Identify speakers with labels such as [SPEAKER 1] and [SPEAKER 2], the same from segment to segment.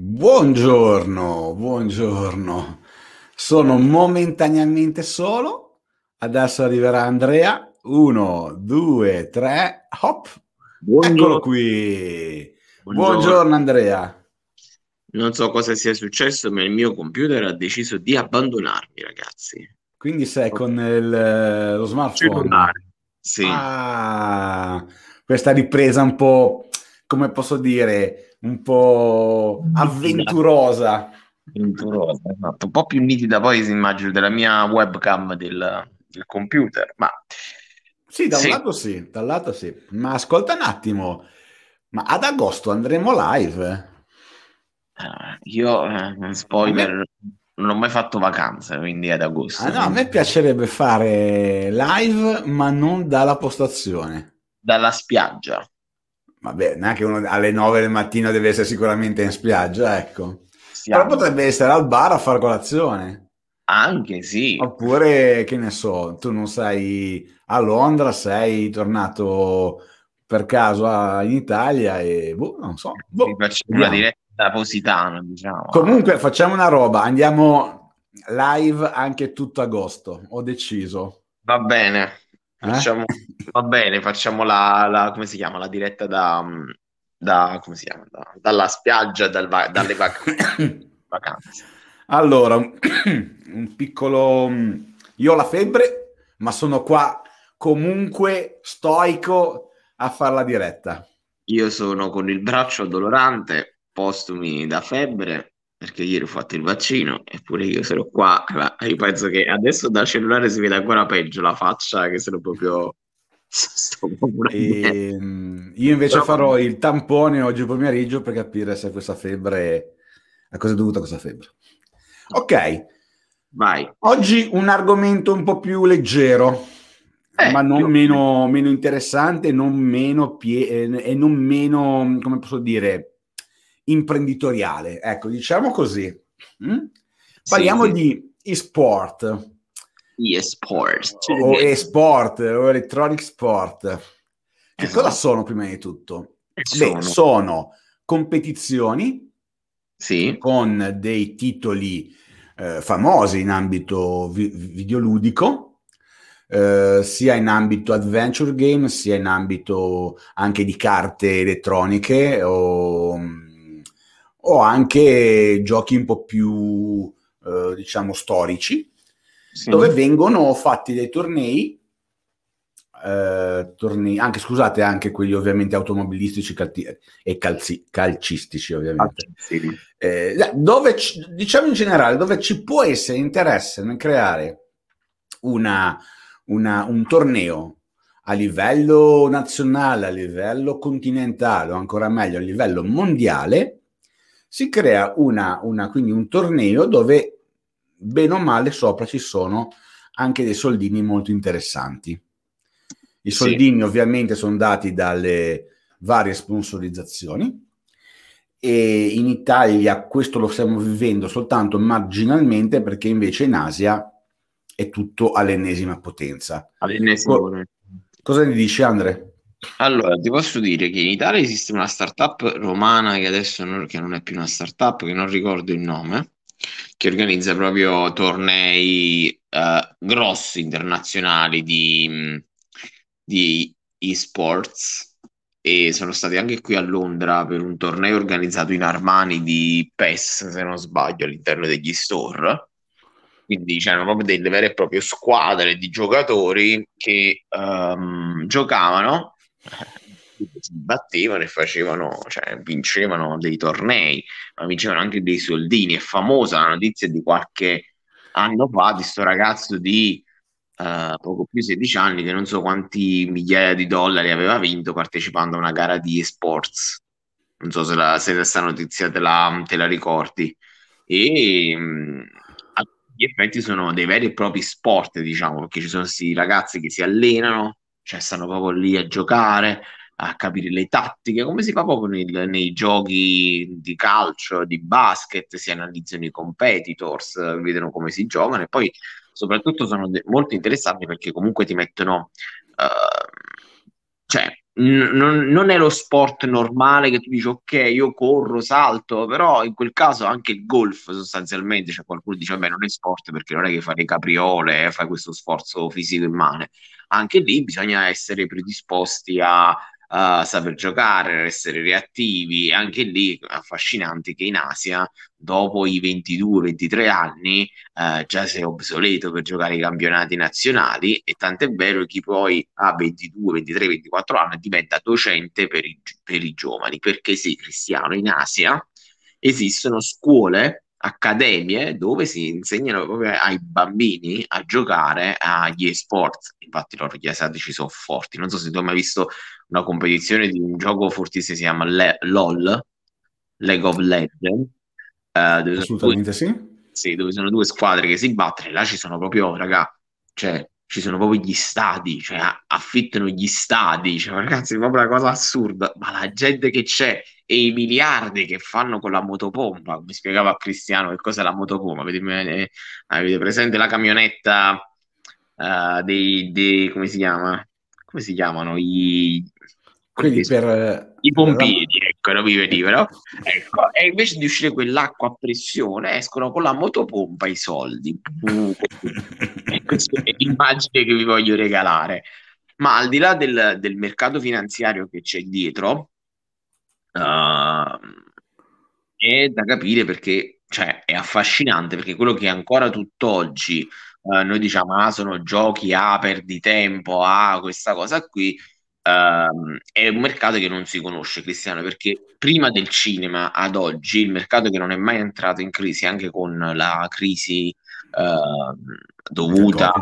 [SPEAKER 1] Buongiorno, buongiorno. Sono momentaneamente solo. Adesso arriverà Andrea. Uno, due, tre, hop. Buongiorno. Eccolo qui. Buongiorno. buongiorno Andrea.
[SPEAKER 2] Non so cosa sia successo, ma il mio computer ha deciso di abbandonarmi, ragazzi.
[SPEAKER 1] Quindi sei con il, lo smartphone? Cellulare.
[SPEAKER 2] Sì.
[SPEAKER 1] Ah, questa ripresa un po', come posso dire, un po' avventurosa.
[SPEAKER 2] Avventurosa, esatto. Un po' più nitida poi immagino della mia webcam del, del computer, ma...
[SPEAKER 1] Sì, da un sì. lato sì, dal lato sì. Ma ascolta un attimo, ma ad agosto andremo live?
[SPEAKER 2] Uh, io, eh, spoiler, me... non ho mai fatto vacanze, quindi ad agosto.
[SPEAKER 1] Ah, no, a me piacerebbe fare live, ma non dalla postazione.
[SPEAKER 2] Dalla spiaggia.
[SPEAKER 1] Vabbè, neanche uno alle 9 del mattino deve essere sicuramente in spiaggia, ecco. Siamo. Però potrebbe essere al bar a fare colazione.
[SPEAKER 2] Anche sì.
[SPEAKER 1] Oppure, che ne so, tu non sei a Londra, sei tornato per caso a, in Italia e boh, non so. Boh,
[SPEAKER 2] facciamo una diretta positana, diciamo.
[SPEAKER 1] Comunque facciamo una roba, andiamo live anche tutto agosto, ho deciso.
[SPEAKER 2] Va bene. Eh? Facciamo, va bene, facciamo la, la, come si chiama, la diretta da, da come si chiama, da, dalla spiaggia, dal, dalle vacanze.
[SPEAKER 1] Allora, un piccolo... Io ho la febbre, ma sono qua comunque stoico a fare la diretta.
[SPEAKER 2] Io sono con il braccio addolorante, postumi da febbre, perché ieri ho fatto il vaccino, eppure io sarò qua. Io penso che adesso dal cellulare si vede ancora peggio la faccia, che sono proprio.
[SPEAKER 1] e, ehm, io invece Però... farò il tampone oggi pomeriggio per capire se questa febbre. a cosa è dovuta questa febbre. Ok,
[SPEAKER 2] vai.
[SPEAKER 1] Oggi un argomento un po' più leggero. Eh, ma non meno, meno, interessante non meno pie- e non meno, come posso dire, imprenditoriale. Ecco, diciamo così. Mm? Parliamo sì, di e-sport.
[SPEAKER 2] E-sport.
[SPEAKER 1] O e-sport, o electronic sport. Che esatto. cosa sono prima di tutto? Sono. Beh, sono competizioni
[SPEAKER 2] sì.
[SPEAKER 1] con dei titoli eh, famosi in ambito vi- videoludico, Uh, sia in ambito adventure game, sia in ambito anche di carte elettroniche o o anche giochi un po' più, eh, diciamo, storici, sì. dove vengono fatti dei tornei, eh, tornei, anche, scusate, anche quelli ovviamente automobilistici calti- e calzi- calcistici, ovviamente. Sì. eh, dove, ci, diciamo in generale, dove ci può essere interesse nel creare una, una, un torneo a livello nazionale, a livello continentale o ancora meglio a livello mondiale, si crea una, una, quindi un torneo dove bene o male sopra ci sono anche dei soldini molto interessanti. I soldini sì. ovviamente sono dati dalle varie sponsorizzazioni e in Italia questo lo stiamo vivendo soltanto marginalmente perché invece in Asia è tutto all'ennesima potenza.
[SPEAKER 2] All'ennesima Co-
[SPEAKER 1] cosa ne dici Andre?
[SPEAKER 2] Allora, ti posso dire che in Italia esiste una startup romana che adesso non, che non è più una startup, che non ricordo il nome, che organizza proprio tornei eh, grossi internazionali di, di esports e sono stati anche qui a Londra per un torneo organizzato in Armani di PES, se non sbaglio, all'interno degli store. Quindi c'erano proprio delle vere e proprie squadre di giocatori che um, giocavano si battevano e facevano, cioè vincevano dei tornei, ma vincevano anche dei soldini. È famosa la notizia di qualche anno fa di questo ragazzo di uh, poco più di 16 anni che non so quanti migliaia di dollari aveva vinto partecipando a una gara di esports. Non so se, la, se questa notizia te la, te la ricordi. E mh, gli effetti sono dei veri e propri sport, diciamo, perché ci sono questi ragazzi che si allenano cioè stanno proprio lì a giocare, a capire le tattiche, come si fa proprio nei, nei giochi di calcio, di basket, si analizzano i competitors, vedono come si giocano e poi soprattutto sono de- molto interessanti perché comunque ti mettono, uh, cioè non, non, è lo sport normale che tu dici ok, io corro, salto, però in quel caso anche il golf sostanzialmente, cioè qualcuno dice vabbè non è sport perché non è che fai le capriole, eh, fai questo sforzo fisico immane. Anche lì bisogna essere predisposti a uh, saper giocare, essere reattivi. Anche lì affascinante che in Asia, dopo i 22-23 anni, uh, già sei obsoleto per giocare i campionati nazionali. E tant'è vero che poi ha 22, 23, 24 anni diventa docente per i, per i giovani. Perché sì, Cristiano, in Asia esistono scuole accademie dove si insegnano proprio ai bambini a giocare agli sport. Infatti loro gli asiatici sono forti. Non so se tu hai mai visto una competizione di un gioco fortissimo, si chiama Le- LOL, League of Legends.
[SPEAKER 1] Eh, Assolutamente due, sì.
[SPEAKER 2] Sì, dove sono due squadre che si battono e là ci sono proprio, raga, cioè ci sono proprio gli stadi, cioè affittano gli stadi, cioè ragazzi è proprio una cosa assurda, ma la gente che c'è e i miliardi che fanno con la motopompa, mi spiegava Cristiano che cos'è la motopompa, avete, avete presente la camionetta uh, dei, dei, come si chiama? Come si chiamano? I,
[SPEAKER 1] quindi per
[SPEAKER 2] i pompieri, ecco, non mi veniva, no? Ecco, e invece di uscire quell'acqua a pressione, escono con la motopompa i soldi. e questa è l'immagine che vi voglio regalare. Ma al di là del, del mercato finanziario che c'è dietro, uh, è da capire perché cioè, è affascinante, perché quello che ancora tutt'oggi uh, noi diciamo, ah, sono giochi, ah, perdi tempo, ah, questa cosa qui, Uh, è un mercato che non si conosce, Cristiano, perché prima del cinema ad oggi il mercato che non è mai entrato in crisi, anche con la crisi uh, dovuta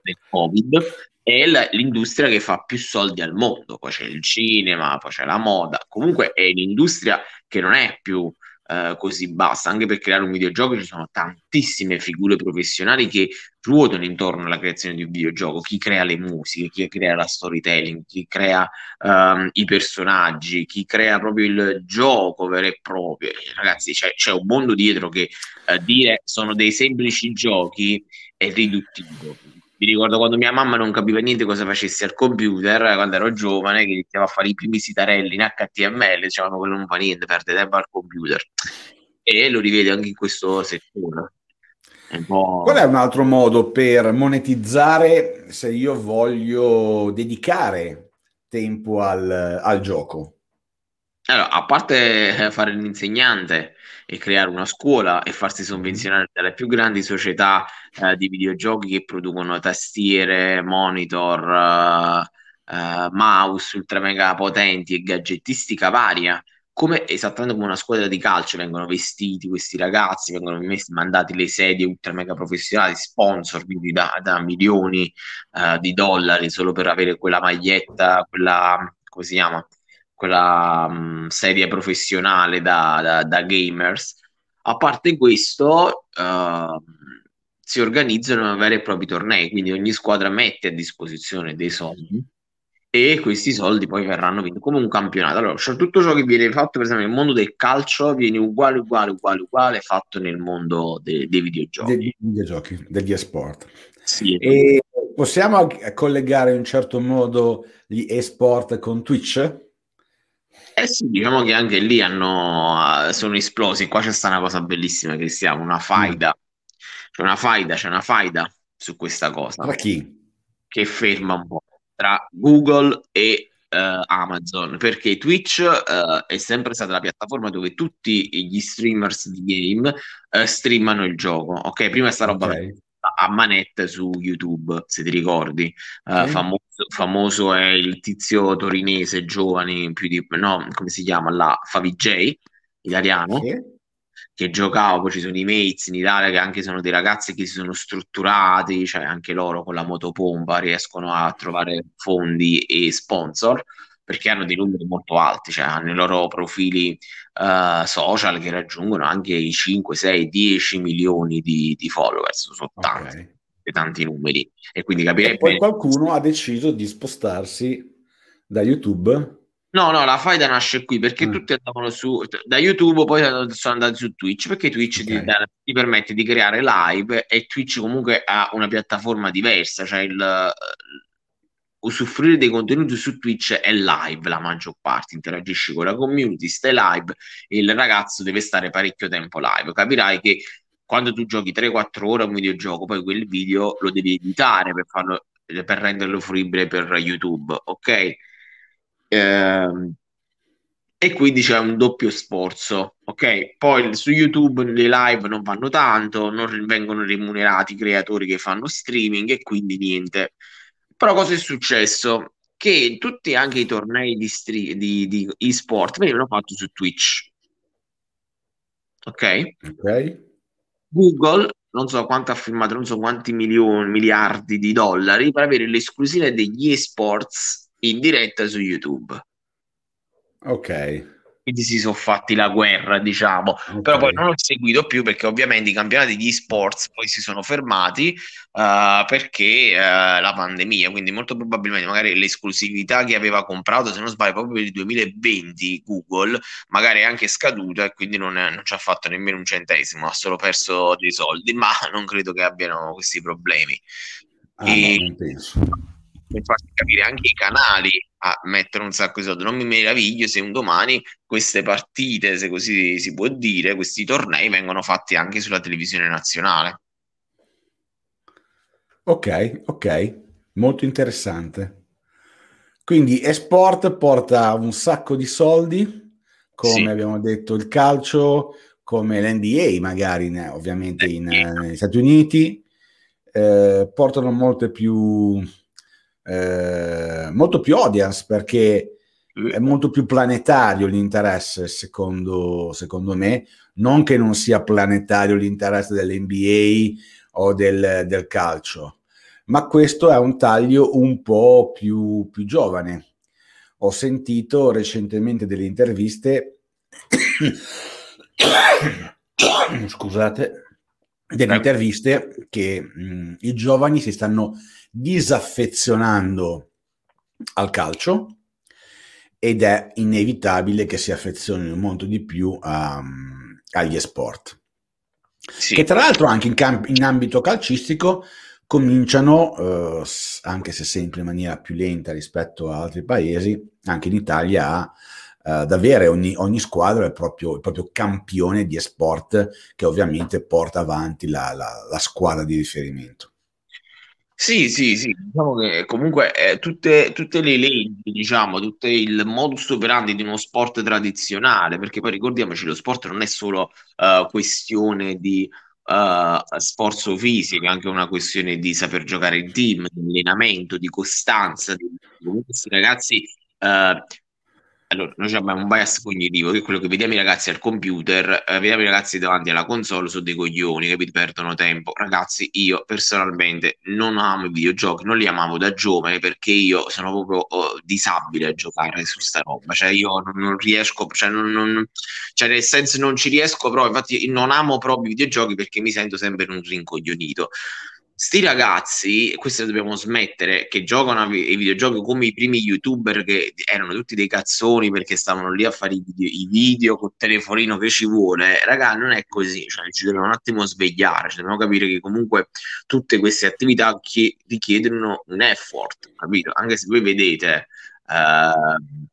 [SPEAKER 2] del COVID, è l'industria che fa più soldi al mondo. Poi c'è il cinema, poi c'è la moda. Comunque è un'industria che non è più eh, così basta. Anche per creare un videogioco ci sono tantissime figure professionali che ruotano intorno alla creazione di un videogioco. Chi crea le musiche, chi crea la storytelling, chi crea um, i personaggi, chi crea proprio il gioco vero e proprio. Ragazzi, c'è, c'è un mondo dietro che uh, dire sono dei semplici giochi è riduttivo mi ricordo quando mia mamma non capiva niente cosa facessi al computer quando ero giovane, che iniziava a fare i primi sitarelli in HTML, dicevano quello non fa niente, perde tempo al computer. E lo rivede anche in questo settore.
[SPEAKER 1] È Qual è un altro modo per monetizzare se io voglio dedicare tempo al, al gioco?
[SPEAKER 2] Allora, a parte fare l'insegnante, e creare una scuola e farsi sovvenzionare dalle più grandi società eh, di videogiochi che producono tastiere, monitor, eh, eh, mouse ultra mega potenti e gadgettistica varia. Come, esattamente come una squadra di calcio vengono vestiti questi ragazzi, vengono messi, mandati le sedie ultra mega professionali, sponsor quindi da, da milioni uh, di dollari solo per avere quella maglietta, quella come si chiama? Quella um, serie professionale da, da, da, gamers. A parte questo, uh, si organizzano veri e propri tornei, quindi ogni squadra mette a disposizione dei soldi e questi soldi poi verranno vinti come un campionato. Allora, cioè, tutto ciò che viene fatto, per esempio, nel mondo del calcio viene uguale, uguale, uguale, uguale fatto nel mondo de- dei videogiochi.
[SPEAKER 1] Dei videogiochi, degli esport. Sì. E possiamo collegare in un certo modo gli esport con Twitch?
[SPEAKER 2] Eh sì, diciamo che anche lì hanno, sono esplosi. Qua c'è stata una cosa bellissima, Cristiano, una faida. C'è una faida, c'è una faida su questa cosa.
[SPEAKER 1] Tra chi?
[SPEAKER 2] Che ferma un po' tra Google e uh, Amazon, perché Twitch uh, è sempre stata la piattaforma dove tutti gli streamers di game uh, streamano il gioco. Ok, prima sta roba okay a manette su YouTube, se ti ricordi. Uh, famoso, famoso, è il tizio torinese giovane, più di, no, come si chiama? La Favij, italiano. Sì. Che giocava, poi ci sono i mates in Italia che anche sono dei ragazzi che si sono strutturati, cioè anche loro con la motopompa riescono a trovare fondi e sponsor perché hanno dei numeri molto alti, cioè hanno i loro profili uh, social che raggiungono anche i 5, 6, 10 milioni di, di followers, sono tanti, okay. tanti numeri. E quindi capire
[SPEAKER 1] e poi qualcuno ha deciso di spostarsi da YouTube
[SPEAKER 2] No, no, la faida nasce qui perché mm. tutti andavano su da YouTube, poi sono andati su Twitch perché Twitch okay. ti, ti, permette di creare live e Twitch comunque ha una piattaforma diversa, cioè il, usufruire dei contenuti su Twitch è live la maggior parte, interagisci con la community, stai live e il ragazzo deve stare parecchio tempo live. Capirai che quando tu giochi 3-4 ore a un videogioco, poi quel video lo devi editare per, farlo, per renderlo fruibile per YouTube, ok? Ehm, e quindi c'è un doppio sforzo, ok? Poi su YouTube le live non vanno tanto, non vengono remunerati i creatori che fanno streaming e quindi niente. Però cosa è successo? Che tutti anche i tornei di, stri- di, di e-sport venivano fatti su Twitch. Ok?
[SPEAKER 1] Ok.
[SPEAKER 2] Google non so quanto ha firmato, non so quanti milioni, miliardi di dollari per avere l'esclusiva degli esports in diretta su YouTube.
[SPEAKER 1] Ok.
[SPEAKER 2] Quindi si sono fatti la guerra, diciamo. Okay. Però poi non ho seguito più perché ovviamente i campionati di sports poi si sono fermati uh, perché uh, la pandemia, quindi molto probabilmente magari l'esclusività che aveva comprato, se non sbaglio, proprio per il 2020 Google, magari è anche scaduta e quindi non, è, non ci ha fatto nemmeno un centesimo, ha solo perso dei soldi, ma non credo che abbiano questi problemi.
[SPEAKER 1] Ah, e... no, non penso
[SPEAKER 2] per farti capire anche i canali a mettere un sacco di soldi. Non mi meraviglio se un domani queste partite, se così si può dire, questi tornei vengono fatti anche sulla televisione nazionale.
[SPEAKER 1] Ok, ok, molto interessante. Quindi esport porta un sacco di soldi, come sì. abbiamo detto il calcio, come l'NDA magari, ovviamente in, negli Stati Uniti, eh, portano molte più eh, molto più audience perché è molto più planetario l'interesse secondo, secondo me, non che non sia planetario l'interesse dell'NBA o del, del calcio, ma questo è un taglio un po' più, più giovane. Ho sentito recentemente delle interviste, scusate, delle interviste che mh, i giovani si stanno disaffezionando al calcio ed è inevitabile che si affezionino molto di più um, agli sport. Sì. Che tra l'altro anche in, camp- in ambito calcistico cominciano, uh, anche se sempre in maniera più lenta rispetto a altri paesi, anche in Italia a uh, ad avere ogni, ogni squadra il proprio, il proprio, campione di esport che ovviamente porta avanti la, la, la squadra di riferimento.
[SPEAKER 2] Sì, sì, sì, diciamo che comunque eh, tutte, tutte le leggi, diciamo, tutto il modus operandi di uno sport tradizionale, perché poi ricordiamoci, lo sport non è solo uh, questione di uh, sforzo fisico, è anche una questione di saper giocare in team, di allenamento, di costanza. Di... Questi ragazzi uh, allora, noi abbiamo un bias cognitivo che è quello che vediamo i ragazzi al computer, eh, vediamo i ragazzi davanti alla console su dei coglioni, che perdono tempo. Ragazzi, io personalmente non amo i videogiochi, non li amavo da giovane perché io sono proprio oh, disabile a giocare su sta roba, cioè io non, non riesco, cioè, non, non, cioè nel senso non ci riesco proprio, infatti non amo proprio i videogiochi perché mi sento sempre un rincoglionito sti ragazzi, questo dobbiamo smettere, che giocano ai videogiochi come i primi youtuber che erano tutti dei cazzoni perché stavano lì a fare i video, i video col telefonino che ci vuole. Raga, non è così, cioè, ci dobbiamo un attimo svegliare, ci dobbiamo capire che comunque tutte queste attività richiedono un effort, capito? Anche se voi vedete... Uh,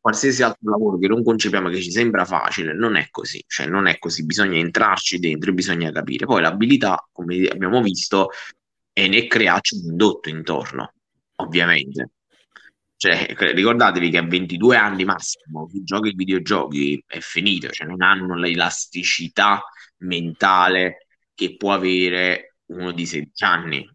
[SPEAKER 2] qualsiasi altro lavoro che non concepiamo che ci sembra facile, non è così, cioè non è così, bisogna entrarci dentro e bisogna capire. Poi l'abilità, come abbiamo visto, è ne crearci un indotto intorno, ovviamente. Cioè, ricordatevi che a 22 anni massimo chi gioca i videogiochi è finito, cioè non hanno l'elasticità mentale che può avere uno di 16 anni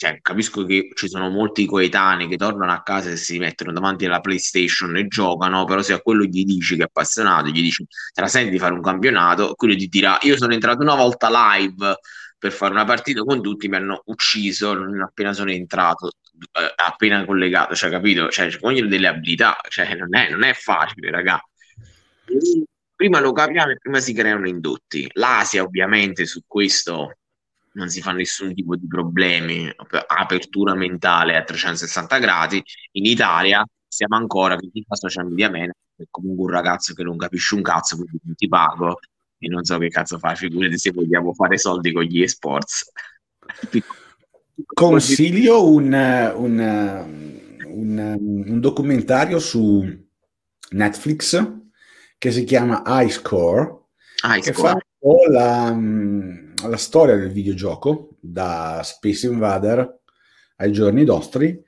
[SPEAKER 2] cioè, capisco che ci sono molti coetanei che tornano a casa e si mettono davanti alla PlayStation e giocano, però se a quello gli dici che è appassionato, gli dici te la senti di fare un campionato, quello ti dirà io sono entrato una volta live per fare una partita con tutti, mi hanno ucciso non appena sono entrato, eh, appena collegato, cioè capito? Cioè, vogliono delle abilità, cioè non è, non è facile, raga. Prima lo capiamo e prima si creano indotti. L'Asia ovviamente su questo non si fa nessun tipo di problemi, apertura mentale a 360 gradi. In Italia siamo ancora con la social media manager, è comunque un ragazzo che non capisce un cazzo, quindi non ti pago e non so che cazzo fare, figurati se vogliamo fare soldi con gli esports.
[SPEAKER 1] consiglio un, un, un, un, documentario su Netflix che si chiama Ice Core, Ice che Core. fa un po' la, la storia del videogioco da Space Invader ai giorni nostri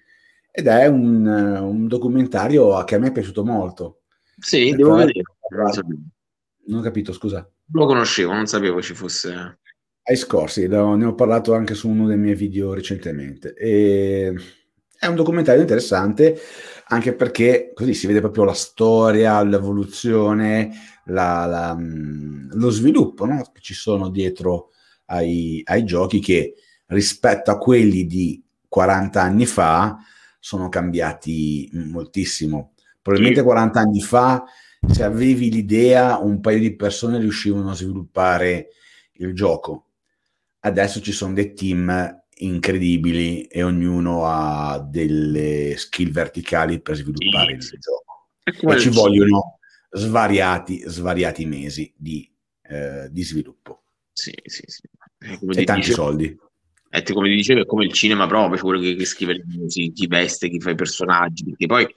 [SPEAKER 1] ed è un, un documentario che a me è piaciuto molto.
[SPEAKER 2] Sì, devo vedere.
[SPEAKER 1] Non ho capito, scusa.
[SPEAKER 2] Lo conoscevo, non sapevo ci fosse...
[SPEAKER 1] Core, sì, ne ho parlato anche su uno dei miei video recentemente. E è un documentario interessante anche perché così si vede proprio la storia, l'evoluzione, la, la, mm, lo sviluppo no? che ci sono dietro ai, ai, giochi che rispetto a quelli di 40 anni fa sono cambiati moltissimo. Probabilmente sì. 40 anni fa, se avevi l'idea, un paio di persone riuscivano a sviluppare il gioco. Adesso ci sono dei team incredibili e ognuno ha delle skill verticali per sviluppare sì. il gioco. E, e ci vogliono svariati, svariati mesi di, eh, di sviluppo.
[SPEAKER 2] Sì, sì, sì.
[SPEAKER 1] E, e tanti dicevo, soldi.
[SPEAKER 2] E come ti dicevo, è come il cinema proprio, quello che, che scrive le musiche, chi veste, chi fa i personaggi, perché poi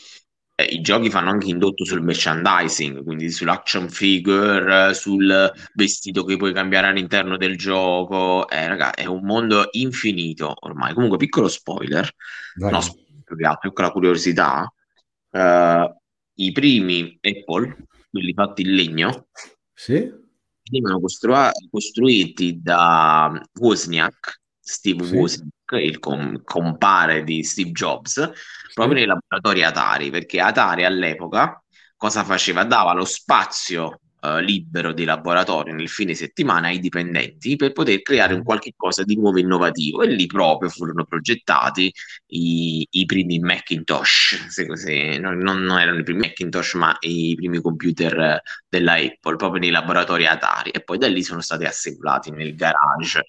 [SPEAKER 2] eh, i giochi fanno anche indotto sul merchandising, quindi sull'action figure, sul vestito che puoi cambiare all'interno del gioco. Eh, raga, è un mondo infinito ormai. Comunque, piccolo spoiler, Vai. no, più che piccola curiosità. Uh, I primi Apple, quelli fatti in legno,
[SPEAKER 1] sì?
[SPEAKER 2] Venivano costru- costruiti da Wozniak, Steve sì. Wozniak, il com- compare di Steve Jobs, proprio nei laboratori Atari, perché Atari all'epoca cosa faceva? Dava lo spazio eh, libero di laboratorio nel fine settimana ai dipendenti per poter creare un qualche cosa di nuovo innovativo. E lì proprio furono progettati i, i primi Macintosh, se, se, non, non, erano i primi Macintosh ma i primi computer della Apple, proprio nei laboratori Atari. E poi da lì sono stati assemblati nel garage.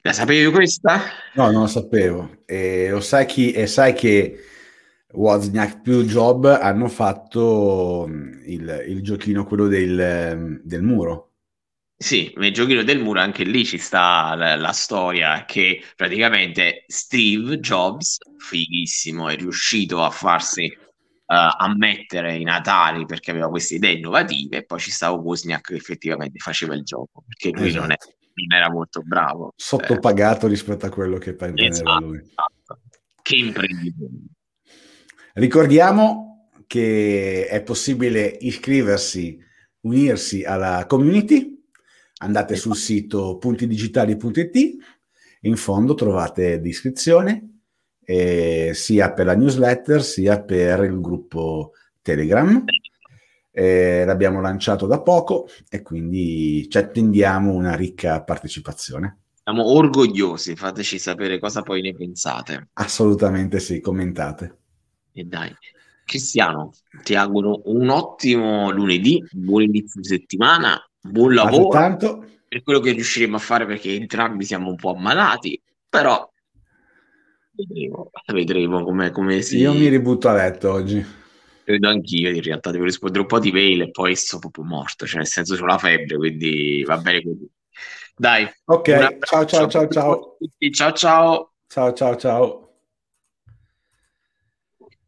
[SPEAKER 2] La sapevi questa?
[SPEAKER 1] No, non lo sapevo. E, sai, chi, e sai che Wozniak più Job hanno fatto mm, il, il giochino, quello del, mm, del, muro.
[SPEAKER 2] Sì, nel giochino del muro anche lì ci sta la, la, storia che praticamente Steve Jobs, fighissimo, è riuscito a farsi uh, ammettere in Atari perché aveva queste idee innovative e poi ci stava Wozniak che effettivamente faceva il gioco, perché lui esatto. non è non era molto bravo.
[SPEAKER 1] Sottopagato eh. rispetto a quello che prendeva esatto, lui. Esatto.
[SPEAKER 2] Che imprenditore.
[SPEAKER 1] Ricordiamo che è possibile iscriversi, unirsi alla community. Andate sul sito puntidigitali.it. In fondo trovate l'iscrizione eh, sia per la newsletter sia per il gruppo Telegram eh, l'abbiamo lanciato da poco e quindi ci attendiamo una ricca partecipazione.
[SPEAKER 2] Siamo orgogliosi, fateci sapere cosa poi ne pensate.
[SPEAKER 1] Assolutamente sì, commentate.
[SPEAKER 2] E dai. Cristiano, ti auguro un ottimo lunedì, buon inizio di settimana, buon lavoro
[SPEAKER 1] tanto.
[SPEAKER 2] per quello che riusciremo a fare perché entrambi siamo un po' ammalati, però vedremo, vedremo come, come si...
[SPEAKER 1] Io mi ributto a letto oggi.
[SPEAKER 2] Credo anch'io, in realtà devo rispondere un po' di mail e poi sono proprio morto, cioè nel senso ho la febbre, quindi va bene così. Dai.
[SPEAKER 1] Ok, ciao ciao ciao ciao.
[SPEAKER 2] Ciao ciao.
[SPEAKER 1] Ciao ciao ciao.